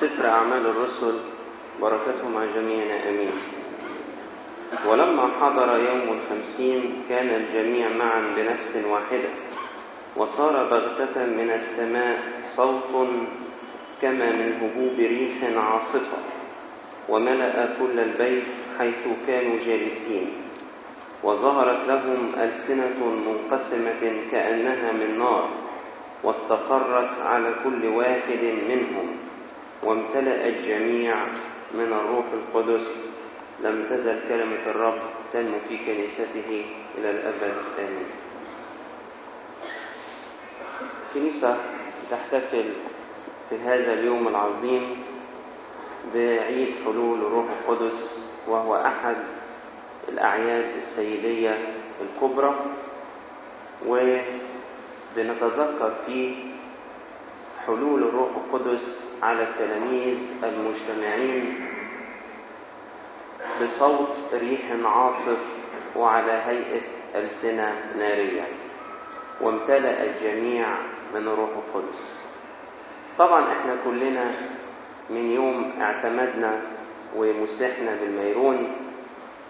سفر أعمال الرسل بركتهم على جميعنا آمين. ولما حضر يوم الخمسين كان الجميع معا بنفس واحدة وصار بغتة من السماء صوت كما من هبوب ريح عاصفة وملأ كل البيت حيث كانوا جالسين. وظهرت لهم ألسنة منقسمة كأنها من نار واستقرت على كل واحد منهم. وامتلأ الجميع من الروح القدس. لم تزل كلمة الرب تنمو في كنيسته إلى الأبد. آمين. الكنيسة تحتفل في هذا اليوم العظيم بعيد حلول الروح القدس وهو أحد الأعياد السيدية الكبرى. وبنتذكر فيه حلول الروح القدس على التلاميذ المجتمعين بصوت ريح عاصف وعلى هيئة ألسنة نارية. وامتلأ الجميع من الروح القدس. طبعا إحنا كلنا من يوم اعتمدنا ومسحنا بالميرون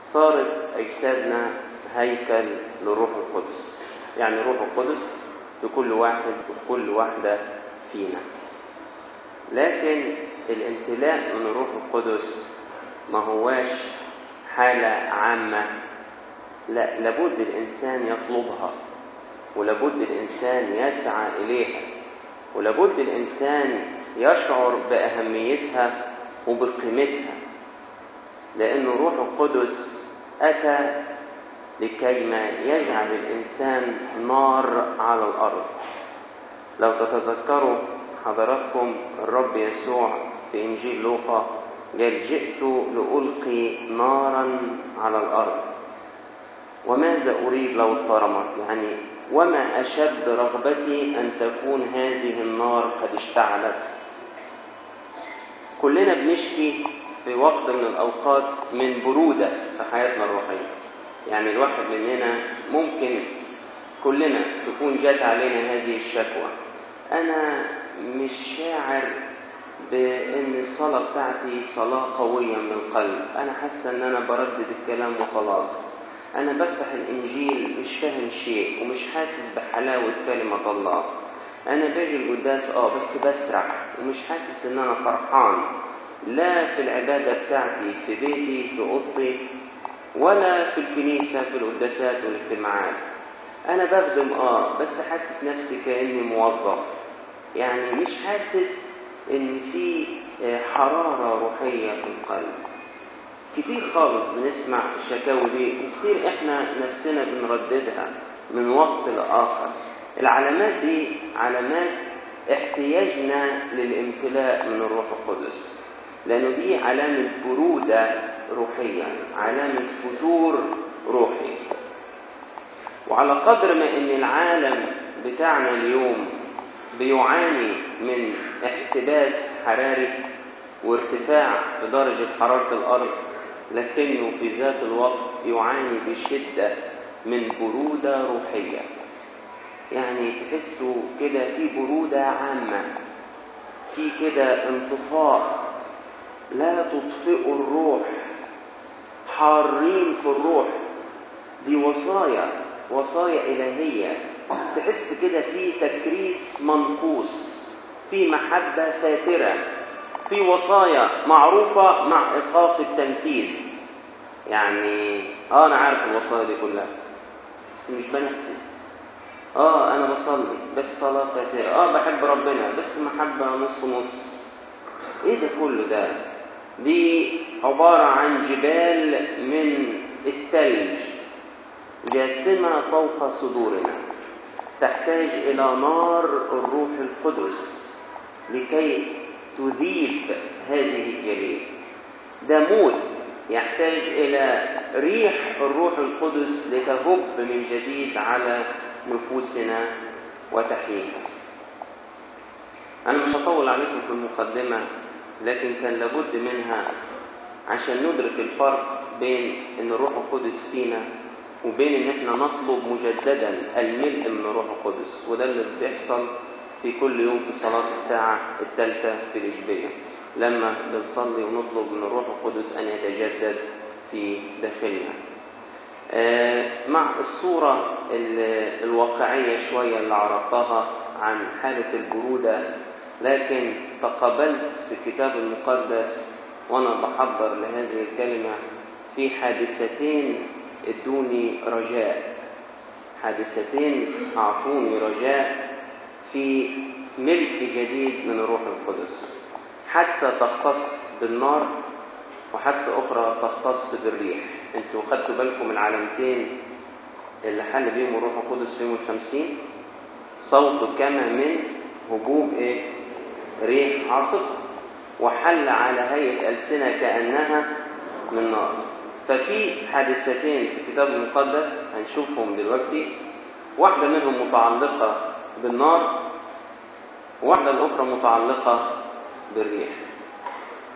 صارت أجسادنا هيكل للروح القدس. يعني الروح القدس في كل واحد وفي كل واحدة فينا. لكن الامتلاء من الروح القدس ما هواش حالة عامة. لا لابد الإنسان يطلبها ولابد الإنسان يسعى إليها ولابد الإنسان يشعر بأهميتها وبقيمتها لأن الروح القدس أتى لكيما يجعل الإنسان نار على الأرض. لو تتذكروا حضراتكم الرب يسوع في إنجيل لوقا قال جئت لألقي نارا على الأرض. وماذا أريد لو اضطرمت؟ يعني وما أشد رغبتي أن تكون هذه النار قد اشتعلت. كلنا بنشكي في وقت من الأوقات من برودة في حياتنا الروحية. يعني الواحد مننا ممكن كلنا تكون جات علينا هذه الشكوى. أنا مش شاعر بأن الصلاة بتاعتي صلاة قوية من القلب. أنا حاسة أن أنا بردد الكلام وخلاص. أنا بفتح الإنجيل مش فاهم شيء ومش حاسس بحلاوة كلمة الله. أنا باجي القداس آه بس بسرح ومش حاسس إن أنا فرحان. لا في العبادة بتاعتي في بيتي في أوضتي ولا في الكنيسة في القداسات والاجتماعات. أنا بخدم آه بس حاسس نفسي كأني موظف. يعني مش حاسس إن في حرارة روحية في القلب. كتير خالص بنسمع الشكاوي دي وكتير إحنا نفسنا بنرددها من وقت لآخر. العلامات دي علامات احتياجنا للامتلاء من الروح القدس لأنه دي علامة برودة روحية علامة فتور روحي. وعلى قدر ما إن العالم بتاعنا اليوم بيعاني من احتباس حراري وارتفاع في درجة حرارة الأرض لكنه في ذات الوقت يعاني بشدة من برودة روحية. يعني تحسوا كده في برودة عامة في كده انطفاء لا تطفئوا الروح حارين في الروح. دي وصايا وصايا إلهية. تحس كده في تكريس منقوص في محبة فاترة في وصايا معروفة مع إيقاف التنفيذ. يعني آه أنا عارف الوصايا دي كلها بس مش بنفذ. آه أنا بصلي بس صلاة فاترة. آه بحب ربنا بس محبة نص نص. إيه ده كله ده؟ دي عبارة عن جبال من التلج جاسمة فوق صدورنا. تحتاج إلى نار الروح القدس لكي تذيب هذه الجليد. ده موت يحتاج إلى ريح الروح القدس لتهب من جديد على نفوسنا وتحييها أنا مش هطول عليكم في المقدمة لكن كان لابد منها عشان ندرك الفرق بين إن الروح القدس فينا وبين إن إحنا نطلب مجددا الملء من الروح القدس وده اللي بيحصل في كل يوم في صلاة الساعة الثالثة في الإجبية لما بنصلي ونطلب من الروح القدس أن يتجدد في داخلنا. مع الصورة الواقعية شوية اللي عرضتها عن حالة البرودة لكن تقابلت في الكتاب المقدس وأنا بحضر لهذه الكلمة في حادثتين ادوني رجاء. حادثتين أعطوني رجاء في ملء جديد من الروح القدس. حادثة تختص بالنار وحادثة أخرى تختص بالريح. أنتوا خدتوا بالكم العلامتين اللي حل بيهم الروح القدس في يوم الخمسين؟ صوت كما من هجوم إيه؟ ريح عاصف وحل على هيئة ألسنة كأنها من نار. ففي حادثتين في الكتاب المقدس هنشوفهم دلوقتي. واحدة منهم متعلقة بالنار وواحدة الأخرى متعلقة بالريح.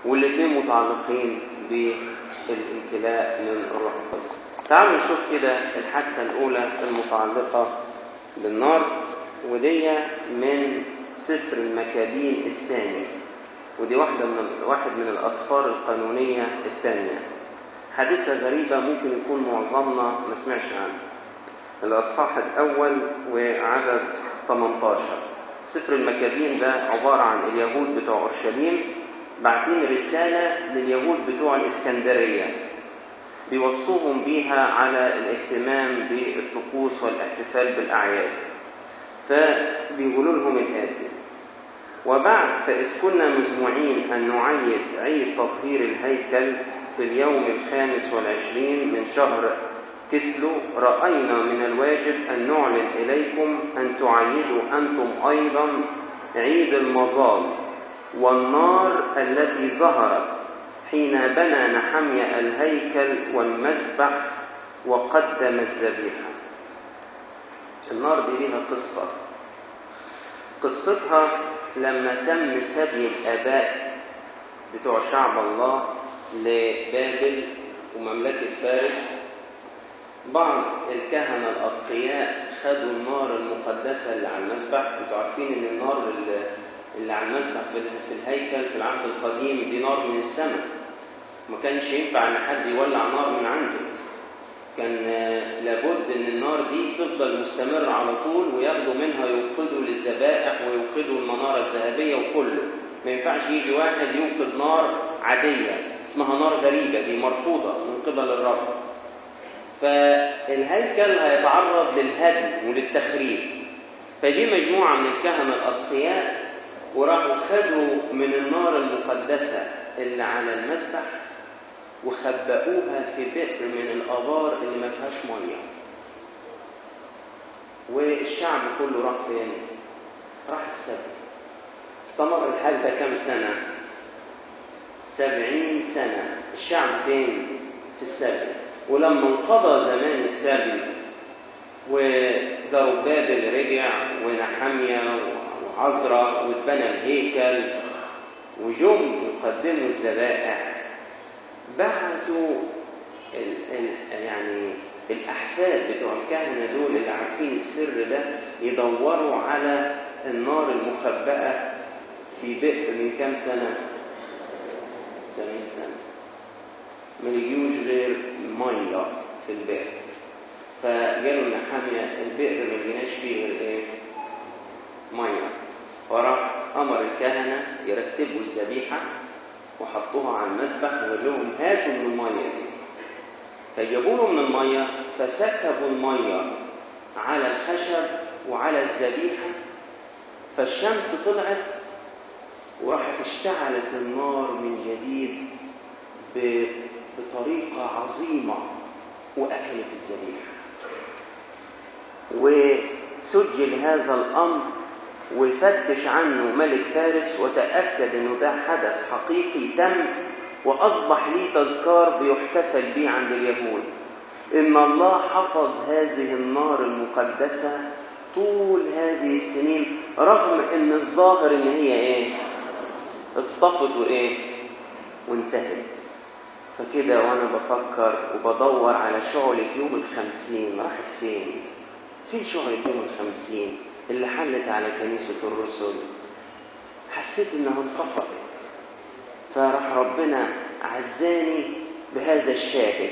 والاثنين متعلقين بالامتلاء من الروح القدس. تعالوا نشوف كده الحادثة الأولى المتعلقة بالنار ودي من سفر المكابين الثاني. ودي واحدة من واحد من الأسفار القانونية الثانية. حادثة غريبة ممكن يكون معظمنا ما سمعش عنها. الأصحاح الأول وعدد 18 سفر المكابين ده عبارة عن اليهود بتوع أورشليم باعتين رسالة لليهود بتوع الإسكندرية. بيوصوهم بيها على الاهتمام بالطقوس والاحتفال بالأعياد. فبيقولوا لهم الآتي. وبعد فإذ كنا مجموعين أن نعيد عيد تطهير الهيكل في اليوم الخامس والعشرين من شهر كسلو رأينا من الواجب أن نعلن إليكم أن تعيدوا أنتم أيضا عيد المظال والنار التي ظهرت حين بنى نحميا الهيكل والمذبح وقدم الذبيحة. النار دي ليها قصة. قصتها لما تم سبي الآباء بتوع شعب الله لبابل ومملكة فارس. بعض الكهنة الأتقياء خدوا النار المقدسة اللي على المذبح أنتوا عارفين إن النار اللي على المذبح في الهيكل في العهد القديم دي نار من السماء. ما كانش ينفع إن حد يولع نار من عنده. كان لابد إن النار دي تفضل مستمرة على طول وياخدوا منها يوقدوا للذبائح ويوقدوا المنارة الذهبية وكله. ما ينفعش يجي واحد يوقد نار عادية. اسمها نار غريبة دي مرفوضة من قبل الرب فالهيكل هيتعرض للهدم وللتخريب فجي مجموعة من الكهنة الأتقياء وراحوا خدوا من النار المقدسة اللي على المسبح وخبأوها في بئر من الآبار اللي ما فيهاش مية والشعب كله راح فين؟ راح السبي استمر الحال ده كام سنة؟ سبعين سنة الشعب فين؟ في السبي ولما انقضى زمان السبي وزربابل رجع ونحميا وعزرا واتبنى الهيكل وجم يقدموا الذبائح بعتوا ال ال يعني الأحفاد بتوع الكهنة دول اللي عارفين السر ده يدوروا على النار المخبأة في بئر من كام سنة؟ سبعين سنة ما يجيوش غير مية في البئر. فقالوا لنحامية البئر ما لقيناش فيه غير إيه؟ مية. فراح أمر الكهنة يرتبوا الذبيحة وحطوها على المذبح وقال لهم هاتوا من المية دي. فجابوا له من المية فسكبوا المية على الخشب وعلى الذبيحة. فالشمس طلعت وراحت اشتعلت النار من جديد بطريقة عظيمة وأكلت الذبيحة وسجل هذا الأمر وفتش عنه ملك فارس وتأكد أنه ده حدث حقيقي تم وأصبح ليه تذكار بيحتفل به عند اليهود إن الله حفظ هذه النار المقدسة طول هذه السنين رغم إن الظاهر إن هي إيه؟ اتطفت وإيه؟ وانتهت فكده وأنا بفكر وبدور على شعلة يوم الخمسين راحت فين؟ فين شعلة يوم الخمسين اللي حلت على كنيسة الرسل؟ حسيت إنها انطفأت فراح ربنا عزاني بهذا الشاهد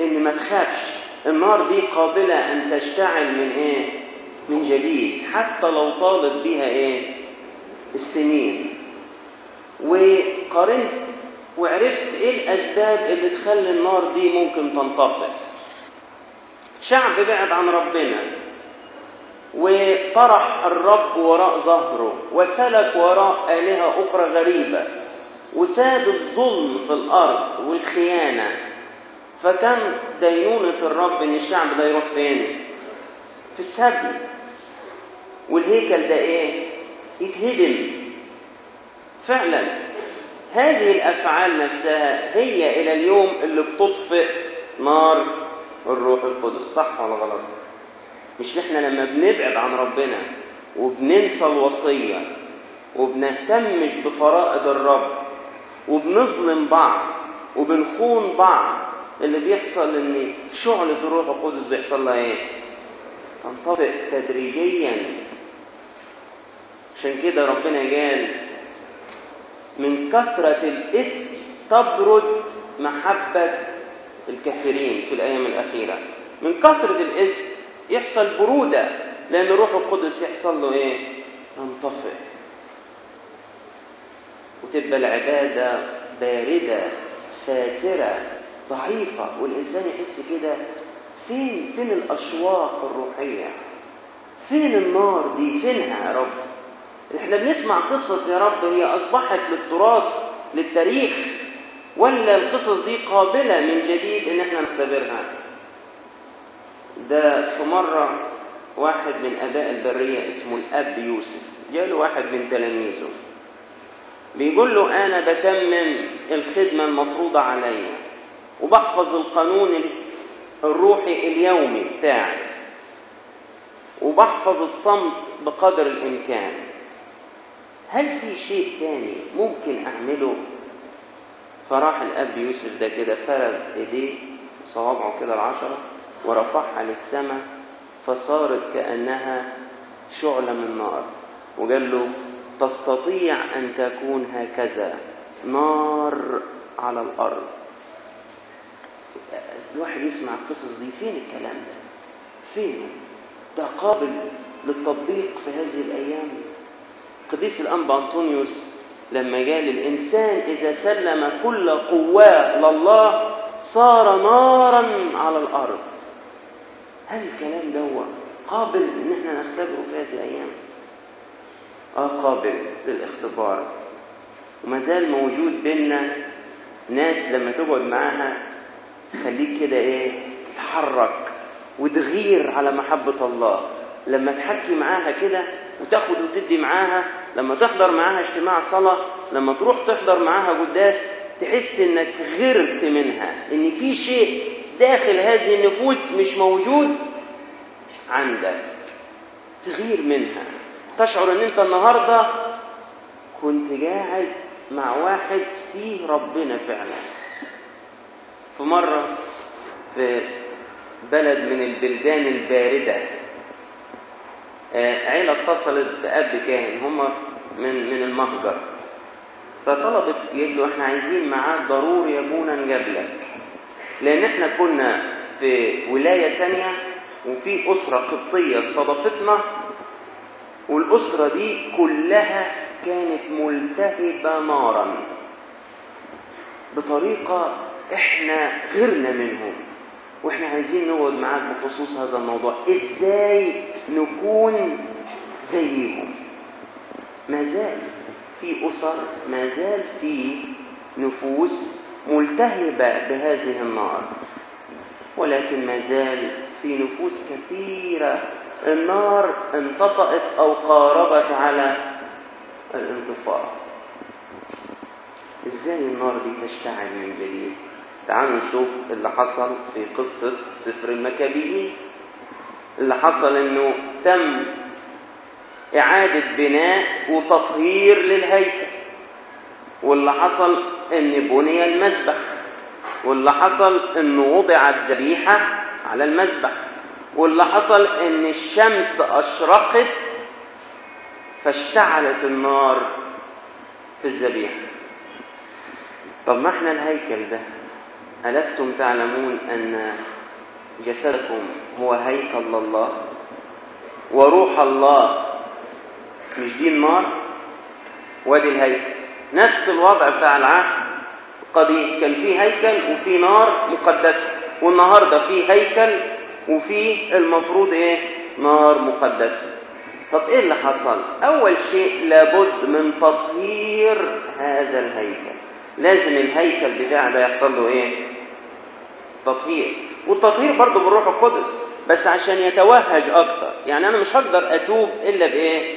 إن ما تخافش النار دي قابلة أن تشتعل من إيه من جديد حتى لو طالت بها إيه السنين وقارنت وعرفت إيه الأسباب اللي تخلي النار دي ممكن تنطفئ شعب بعد عن ربنا وطرح الرب وراء ظهره وسلك وراء آلهة أخرى غريبة وساد الظلم في الأرض والخيانة. فكان دينونة الرب إن الشعب ده يروح فين؟ في السبي والهيكل ده إيه؟ يتهدم. فعلا. هذه الأفعال نفسها هي إلى اليوم اللي بتطفئ نار الروح القدس صح ولا غلط؟ مش إحنا لما بنبعد عن ربنا وبننسى الوصية وبنهتمش بفرائض الرب وبنظلم بعض وبنخون بعض اللي بيحصل إن شعلة الروح القدس بيحصل لها إيه؟ تنطفئ تدريجيا عشان كده ربنا قال من كثرة الإثم تبرد محبة الكافرين في الأيام الأخيرة من كثرة الإثم يحصل برودة لأن الروح القدس يحصل له إيه؟ ينطفئ وتبقى العبادة باردة فاترة ضعيفة والإنسان يحس كده فين فين الأشواق الروحية؟ فين النار دي؟ فينها يا رب؟ إحنا بنسمع قصص يا رب هي أصبحت للتراث للتاريخ ولا القصص دي قابلة من جديد إن إحنا نختبرها؟ ده في مرة واحد من أباء البرية اسمه الأب يوسف جاله واحد من تلاميذه بيقول له أنا بتمم الخدمة المفروضة عليا وبحفظ القانون الروحي اليومي بتاعي وبحفظ الصمت بقدر الإمكان هل في شيء تاني ممكن أعمله؟ فراح الأب يوسف ده كده فرد إيديه صوابعه كده العشرة ورفعها للسماء فصارت كأنها شعلة من نار وقال له تستطيع أن تكون هكذا نار على الأرض. الواحد يسمع القصص دي فين الكلام ده؟ فين؟ ده قابل للتطبيق في هذه الأيام؟ قديس الأنبا أنطونيوس لما قال الإنسان إذا سلم كل قواه لله صار نارا على الأرض. هل الكلام ده قابل إن إحنا نختبره في هذه الأيام؟ آه قابل للاختبار. وما زال موجود بينا ناس لما تقعد معاها تخليك كده إيه تتحرك وتغير على محبة الله. لما تحكي معاها كده وتاخد وتدي معاها. لما تحضر معاها اجتماع صلاة لما تروح تحضر معاها قداس تحس إنك غرت منها إن في شيء داخل هذه النفوس مش موجود عندك. تغير منها. تشعر إن أنت النهارده كنت قاعد مع واحد فيه ربنا فعلا. في مرة في بلد من البلدان الباردة عيلة اتصلت بأب كاهن هم من من المهجر. فطلبت له إحنا عايزين معاك ضروري أبونا نقابلك. لأن إحنا كنا في ولاية تانية وفي أسرة قبطية استضافتنا والأسرة دي كلها كانت ملتهبة نارا. بطريقة إحنا غيرنا منهم. وإحنا عايزين نقعد معاك بخصوص هذا الموضوع. إزاي نكون زيهم؟ ما زال في أسر ما زال في نفوس ملتهبة بهذه النار. ولكن ما زال في نفوس كثيرة. النار انطفأت أو قاربت على الانطفاء إزاي النار دي تشتعل من جديد؟ تعالوا نشوف اللي حصل في قصة سفر المكابيين اللي حصل إنه تم إعادة بناء وتطهير للهيكل. واللي حصل إن بني المذبح واللي حصل انه وضعت ذبيحة على المذبح واللي حصل إن الشمس أشرقت فاشتعلت النار في الذبيحة. طب ما إحنا الهيكل ده؟ ألستم تعلمون أن جسدكم هو هيكل الله وروح الله مش دي النار؟ وادي الهيكل. نفس الوضع بتاع العهد القديم كان في هيكل وفي نار مقدسة والنهاردة في هيكل وفي المفروض إيه؟ نار مقدسة طب إيه اللي حصل؟ أول شيء لابد من تطهير هذا الهيكل. لازم الهيكل بتاع ده يحصل له إيه؟ تطهير والتطهير برضه بالروح القدس بس عشان يتوهج أكتر. يعني أنا مش هقدر أتوب إلا بإيه؟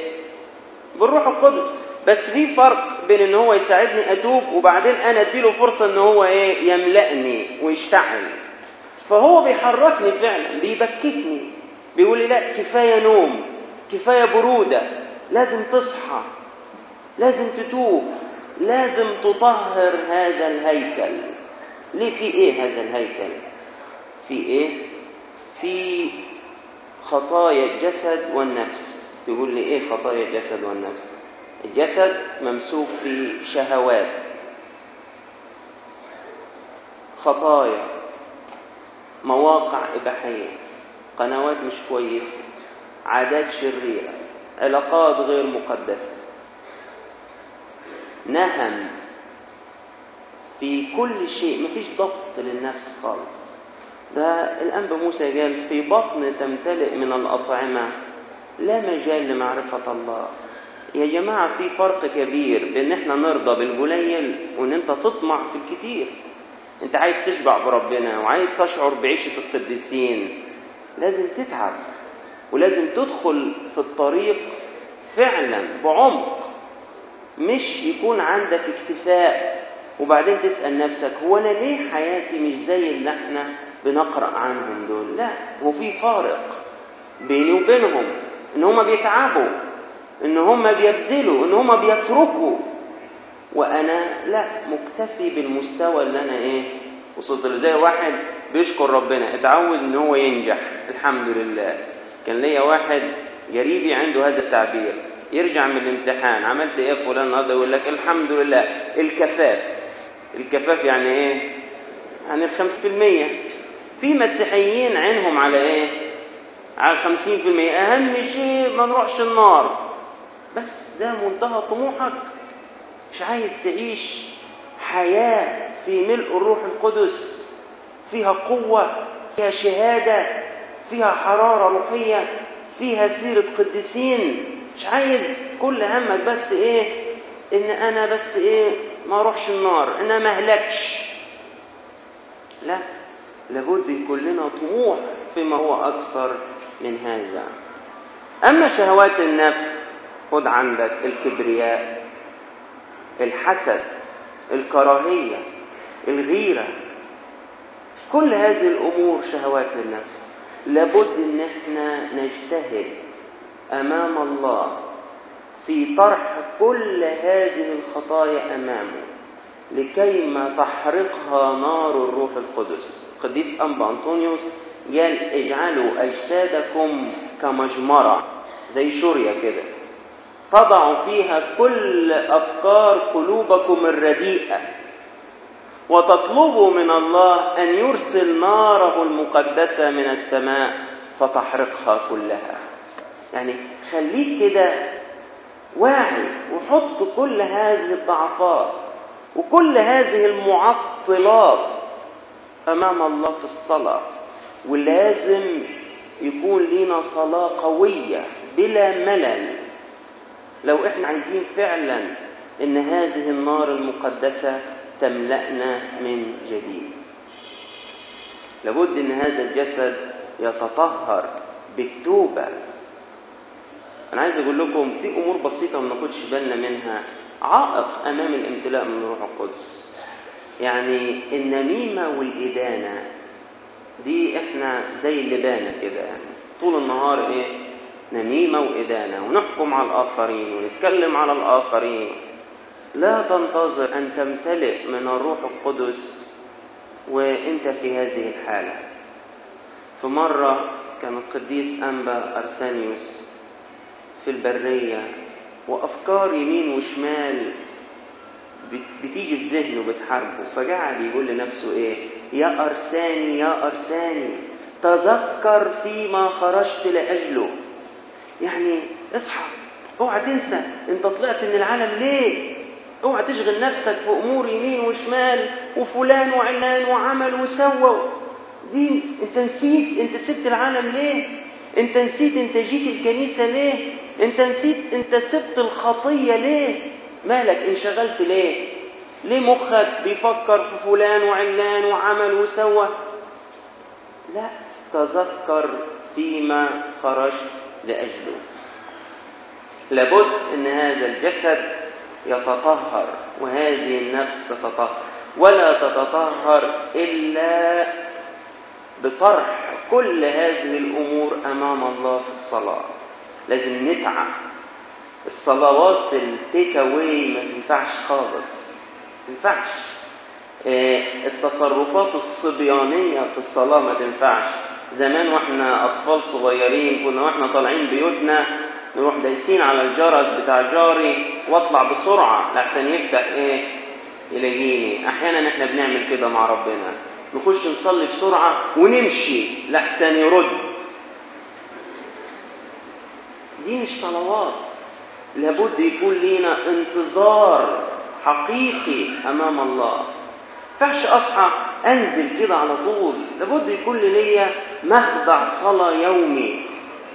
بالروح القدس. بس في فرق بين إن هو يساعدني أتوب وبعدين أنا أديله فرصة إن هو إيه؟ يملأني ويشتعل. فهو بيحركني فعلا بيبكتني بيقول لي لا كفاية نوم كفاية برودة. لازم تصحى. لازم تتوب. لازم تطهر هذا الهيكل. ليه في إيه هذا الهيكل؟ في إيه؟ في خطايا الجسد والنفس. تقول لي إيه خطايا الجسد والنفس؟ الجسد ممسوك في شهوات. خطايا مواقع إباحية قنوات مش كويسة عادات شريرة علاقات غير مقدسة. نهم في كل شيء مفيش ضبط للنفس خالص. ده الأنبا موسى قال في بطن تمتلئ من الأطعمة لا مجال لمعرفة الله. يا جماعة في فرق كبير بين إحنا نرضى بالقليل وإن أنت تطمع في الكتير. أنت عايز تشبع بربنا وعايز تشعر بعيشة القديسين. لازم تتعب ولازم تدخل في الطريق فعلا بعمق مش يكون عندك اكتفاء وبعدين تسأل نفسك هو أنا ليه حياتي مش زي اللي إحنا بنقرأ عنهم دول؟ لا هو في فارق بيني وبينهم إن هم بيتعبوا إن هم بيبذلوا إن هم بيتركوا. وأنا لا مكتفي بالمستوى اللي أنا إيه وصلت له. زي واحد بيشكر ربنا اتعود إن هو ينجح الحمد لله. كان ليا واحد قريبي عنده هذا التعبير يرجع من الامتحان عملت إيه فلان النهارده؟ يقول لك الحمد لله الكفاف. الكفاف يعني إيه؟ يعني الخمس في المية في مسيحيين عينهم على إيه؟ على الخمسين في المية أهم شيء ما نروحش النار. بس ده منتهى طموحك. مش عايز تعيش حياة في ملء الروح القدس. فيها قوة فيها شهادة فيها حرارة روحية فيها سيرة قديسين. مش عايز كل همك بس إيه؟ إن أنا بس إيه؟ ما اروحش النار أنا ما أهلكش. لا لابد يكون لنا طموح فيما هو أكثر من هذا. أما شهوات النفس خد عندك الكبرياء الحسد الكراهية الغيرة. كل هذه الأمور شهوات للنفس لابد أن إحنا نجتهد أمام الله. في طرح كل هذه الخطايا أمامه لكيما تحرقها نار الروح القدس. قديس انبا أنطونيوس قال اجعلوا أجسادكم كمجمرة زي شوريا كده. تضع فيها كل أفكار قلوبكم الرديئة وتطلبوا من الله أن يرسل ناره المقدسة من السماء فتحرقها كلها. يعني خليك كده واعي وحط كل هذه الضعفات وكل هذه المعطلات أمام الله في الصلاة. ولازم يكون لنا صلاة قوية بلا ملل. لو إحنا عايزين فعلا إن هذه النار المقدسة تملأنا من جديد. لابد إن هذا الجسد يتطهر بالتوبة. أنا عايز أقول لكم في أمور بسيطة ما ناخدش بالنا منها. عائق أمام الامتلاء من روح القدس. يعني النميمة والإدانة دي إحنا زي اللبانة كده. يعني طول النهار إيه؟ نميمة وإدانة. ونحكم على الآخرين ونتكلم على الآخرين. لا تنتظر أن تمتلئ من الروح القدس وإنت في هذه الحالة. في مرة كان القديس أنبا ارسانيوس في البرية وافكار يمين وشمال بتيجي في ذهنه بتحاربه فقعد يقول لنفسه إيه؟ يا أرساني يا أرساني تذكر فيما خرجت لأجله. يعني اصحى اوعى تنسى انت طلعت من العالم ليه؟ اوعى تشغل نفسك في أمور يمين وشمال وفلان وعلان وعمل وسوى. دي انت نسيت انت سبت العالم ليه؟ انت نسيت انت جيت الكنيسة ليه؟ انت نسيت انت سبت الخطية ليه؟ مالك انشغلت ليه؟ ليه مخك بيفكر في فلان وعلان وعمل وسوى؟ لا تذكر فيما خرجت لأجله. لابد إن هذا الجسد يتطهر وهذه النفس تتطهر. ولا تتطهر إلا بطرح كل هذه الأمور أمام الله في الصلاة. لازم نتعب. الصلوات التيك اواي ما تنفعش خالص. ما تنفعش. التصرفات الصبيانية في الصلاة ما تنفعش. زمان وإحنا أطفال صغيرين كنا وإحنا طالعين بيوتنا نروح دايسين على الجرس بتاع جاري واطلع بسرعة لحسن يفتح إيه يلاقيني. أحيانا إحنا بنعمل كده مع ربنا. نخش نصلي بسرعة ونمشي. لحسن يرد. دي مش صلوات. لابد يكون لينا انتظار حقيقي أمام الله. ينفعش أصحى أنزل كده على طول. لابد يكون ليا مخدع صلاة يومي.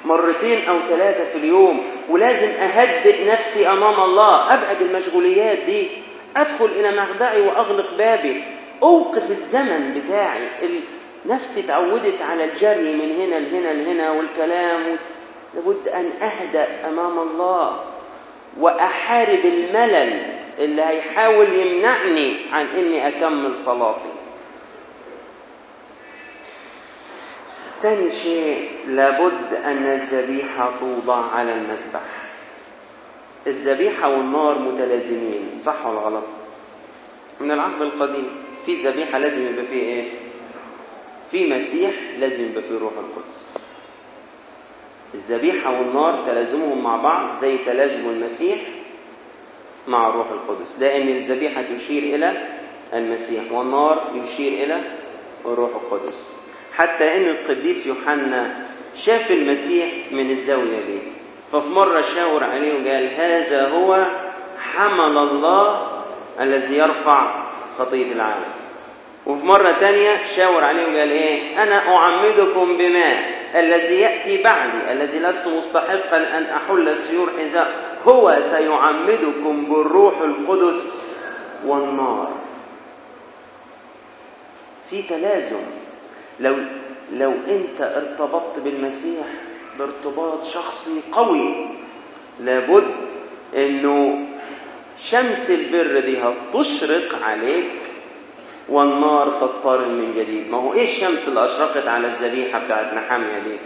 مرتين أو ثلاثة في اليوم. ولازم أهدئ نفسي أمام الله. ابعد المشغوليات دي. أدخل إلى مخدعي وأغلق بابي. أوقف الزمن بتاعي. نفسي اتعودت على الجري من هنا لهنا لهنا والكلام. لابد أن أهدأ أمام الله وأحارب الملل اللي هيحاول يمنعني عن إني أكمل صلاتي. تاني شيء لابد أن الذبيحة توضع على المذبح الذبيحة والنار متلازمين صح ولا غلط؟ من العهد القديم. في ذبيحة لازم يبقى فيه إيه؟ في مسيح لازم يبقى فيه روح القدس. الذبيحة والنار تلازمهم مع بعض زي تلازم المسيح مع الروح القدس. لأن الذبيحة تشير إلى المسيح والنار يشير إلى الروح القدس. حتى أن القديس يوحنا شاف المسيح من الزاوية دي ففي مرة شاور عليه وقال هذا هو حمل الله الذي يرفع خطية العالم. وفي مرة تانية شاور عليه وقال إيه؟ أنا أعمدكم بماء الذي يأتي بعدي الذي لست مستحقا أن أحل سيور حذاء هو سيعمدكم بالروح القدس والنار. في تلازم. لو لو أنت ارتبطت بالمسيح بارتباط شخصي قوي لابد إنه شمس البر دي هتشرق عليك والنار تضطرب من جديد. ما هو إيه الشمس اللي أشرقت على الذبيحه بتاعت نحاميه دي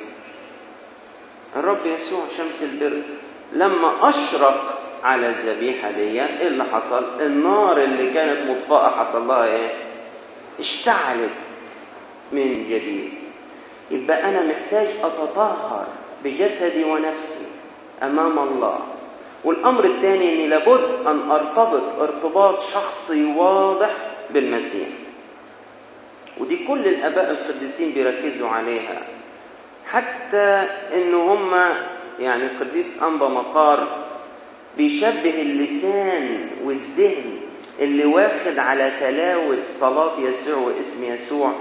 الرب يسوع شمس البر. لما أشرق على الذبيحه دي إيه اللي حصل؟ النار اللي كانت مطفأة حصل لها إيه؟ اشتعلت من جديد. يبقى أنا محتاج أتطهر بجسدي ونفسي أمام الله. والأمر الثاني إني لابد أن أرتبط ارتباط شخصي واضح بالمسيح ودي كل الآباء القديسين بيركزوا عليها. حتى إن هم يعني القديس أنبا مقار بيشبه اللسان والذهن اللي واخد على تلاوة صلاة يسوع واسم يسوع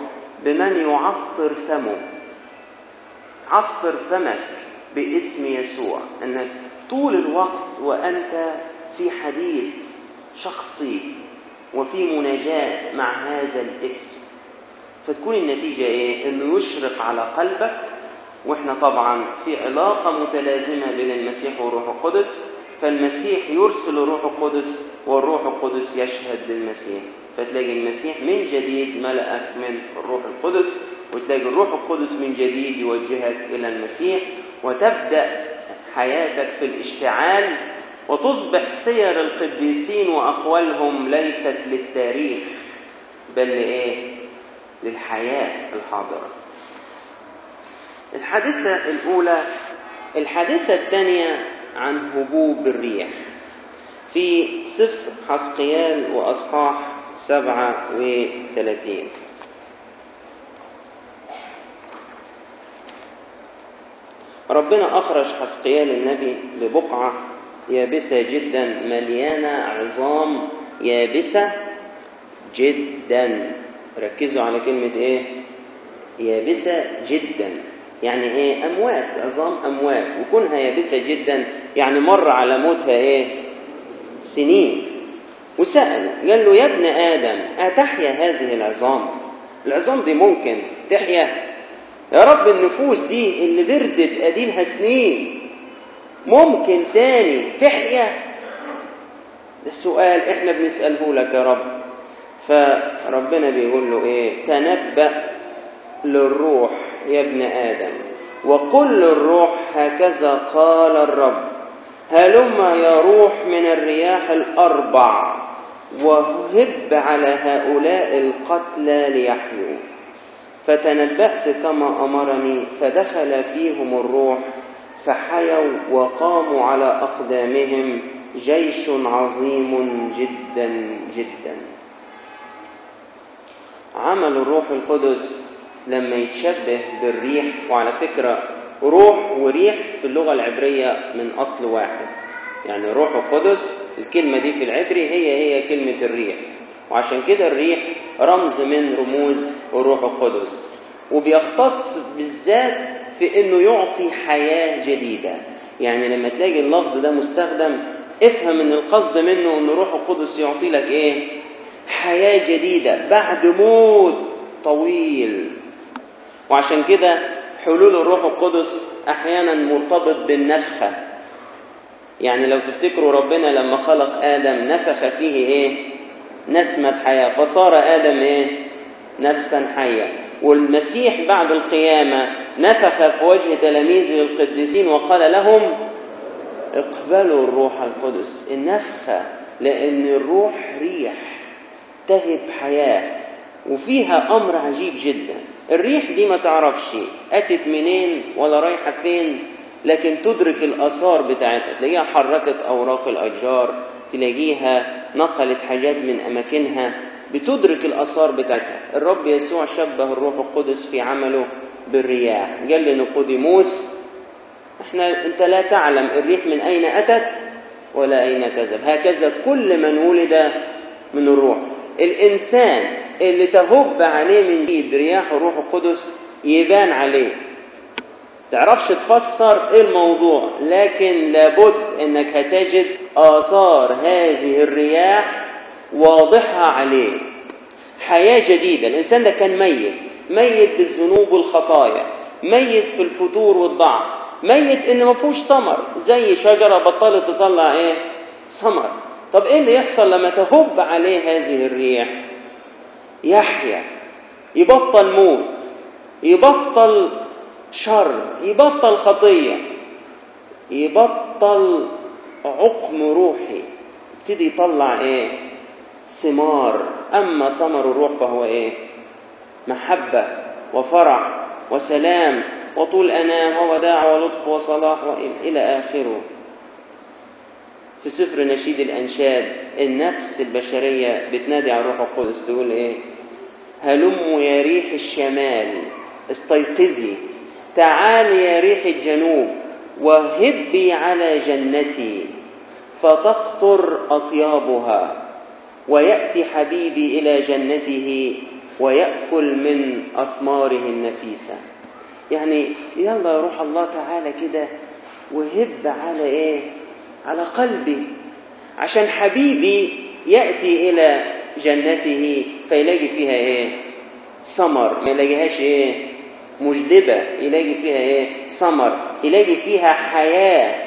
بمن يعطر فمه. عطر فمك. باسم يسوع انك طول الوقت وأنت في حديث شخصي وفي مناجاة مع هذا الاسم. فتكون النتيجة إيه؟ إنه يشرق على قلبك. وإحنا طبعا في علاقة متلازمة بين المسيح والروح القدس. فالمسيح يرسل الروح القدس والروح القدس يشهد للمسيح فتلاقي المسيح من جديد ملأك من الروح القدس وتلاقي الروح القدس من جديد يوجهك إلى المسيح. وتبدأ حياتك في الاشتعال وتصبح سير القديسين وأقوالهم ليست للتاريخ بل لإيه؟ للحياة الحاضرة. الحادثة الأولى الحادثة الثانية عن هبوب الريح في سفر حسقيال وأصحاح سبعة وثلاثين. ربنا أخرج حسقيال النبي لبقعة يابسة جدا مليانة عظام يابسة جدا ركزوا على كلمة إيه؟ يابسة جدا يعني إيه؟ أموات عظام أموات وكونها يابسة جدا يعني مر على موتها إيه؟ سنين وسأل قال له يا ابن آدم أتحيا هذه العظام؟ العظام دي ممكن تحيا؟ يا رب النفوس دي اللي بردت أديمها سنين ممكن تاني تحيا؟ ده السؤال إحنا بنسأله لك يا رب. فربنا بيقول له إيه؟ تنبأ للروح يا ابن آدم وقل للروح هكذا قال الرب هلم يا روح من الرياح الأربع وهب على هؤلاء القتلى ليحيوا. فتنبأت كما أمرني فدخل فيهم الروح فحيوا وقاموا على أقدامهم جيش عظيم جدا جدا. عمل الروح القدس لما يتشبه بالريح وعلى فكرة روح وريح في اللغة العبرية من أصل واحد. يعني روح القدس الكلمة دي في العبري هي هي كلمة الريح. وعشان كده الريح رمز من رموز الروح القدس. وبيختص بالذات في إنه يعطي حياة جديدة. يعني لما تلاقي اللفظ ده مستخدم افهم إن القصد منه ان الروح القدس يعطي لك إيه؟ حياة جديدة بعد موت طويل. وعشان كده حلول الروح القدس أحيانا مرتبط بالنفخة. يعني لو تفتكروا ربنا لما خلق آدم نفخ فيه إيه؟ نسمة حياة. فصار آدم إيه؟ نفسا حيه والمسيح بعد القيامة نفخ في وجه تلاميذه القديسين وقال لهم اقبلوا الروح القدس النفخة لأن الروح ريح تهب حياة وفيها أمر عجيب جدا. الريح دي ما تعرفش أتت منين ولا رايحة فين لكن تدرك الآثار بتاعتها. تلاقيها حركت أوراق الأشجار تلاقيها نقلت حاجات من أماكنها. بتدرك الآثار بتاعتها. الرب يسوع شبه الروح القدس في عمله بالرياح. قال لنيقوديموس إحنا أنت لا تعلم الريح من أين أتت ولا أين تذهب. هكذا كل من ولد من الروح. الإنسان اللي تهب عليه من جديد رياح الروح القدس يبان عليه. تعرفش تفسر إيه الموضوع؟ لكن لابد إنك هتجد آثار هذه الرياح واضحة عليه. حياة جديدة. الإنسان ده كان ميت. ميت بالذنوب والخطايا. ميت في الفتور والضعف. ميت إن ما فيهوش ثمر. زي شجرة بطلت تطلع إيه؟ ثمر. طب إيه اللي يحصل لما تهب عليه هذه الريح يحيا. يبطل موت. يبطل شر. يبطل خطية. يبطل عقم روحي. يبتدي يطلع إيه؟ ثمار. أما ثمر الروح فهو إيه؟ محبة وفرح وسلام وطول أنام ووداع ولطف وصلاح إلى آخره في سفر نشيد الأنشاد النفس البشرية بتنادي على الروح القدس تقول إيه؟ هلم يا ريح الشمال استيقظي تعالي يا ريح الجنوب وهبي على جنتي فتقطر أطيابها ويأتي حبيبي إلى جنته ويأكل من أثماره النفيسة. يعني يلا يا روح الله تعالى كده وهب على إيه؟ على قلبي. عشان حبيبي يأتي إلى جنته فيلاقي فيها إيه؟ ثمر. ما يلاقيهاش إيه؟ مجدبة. يلاقي فيها إيه؟ ثمر. يلاقي فيها حياة.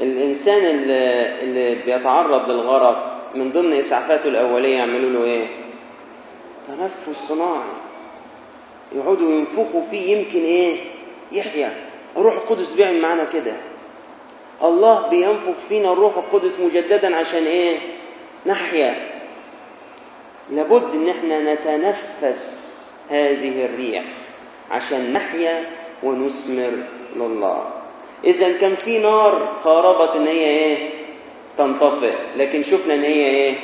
الإنسان اللي, اللي بيتعرض للغرق من ضمن إسعافاته الأولية يعملوا له إيه؟ تنفس صناعي يقعدوا ينفخوا فيه يمكن إيه؟ يحيا الروح القدس بيعمل معانا كده الله بينفخ فينا الروح القدس مجددا عشان إيه؟ نحيا لابد إن إحنا نتنفس هذه الريح عشان نحيا ونثمر لله إذا كان في نار قاربت إن هي إيه؟ تنطفئ. لكن شفنا إن هي إيه؟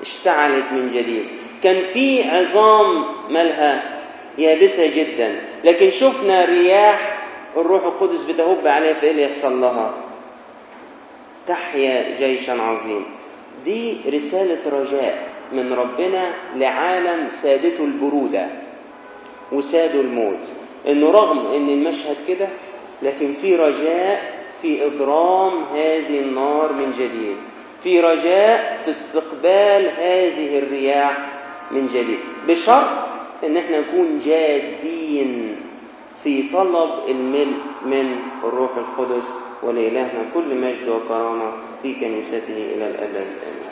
اشتعلت من جديد. كان في عظام مالها يابسة جدا. لكن شفنا رياح الروح القدس بتهب عليها في إيه اللي يحصل لها. تحيا جيشا عظيم. دي رسالة رجاء من ربنا لعالم سادته البرودة وسادوا الموت. إنه رغم إن المشهد كده لكن في رجاء في إضرام هذه النار من جديد. في رجاء في استقبال هذه الرياح من جديد. بشرط إن إحنا نكون جادين في طلب الملء من الروح القدس ولإلهنا كل مجد وكرامة في كنيسته إلى الأبد. آمين.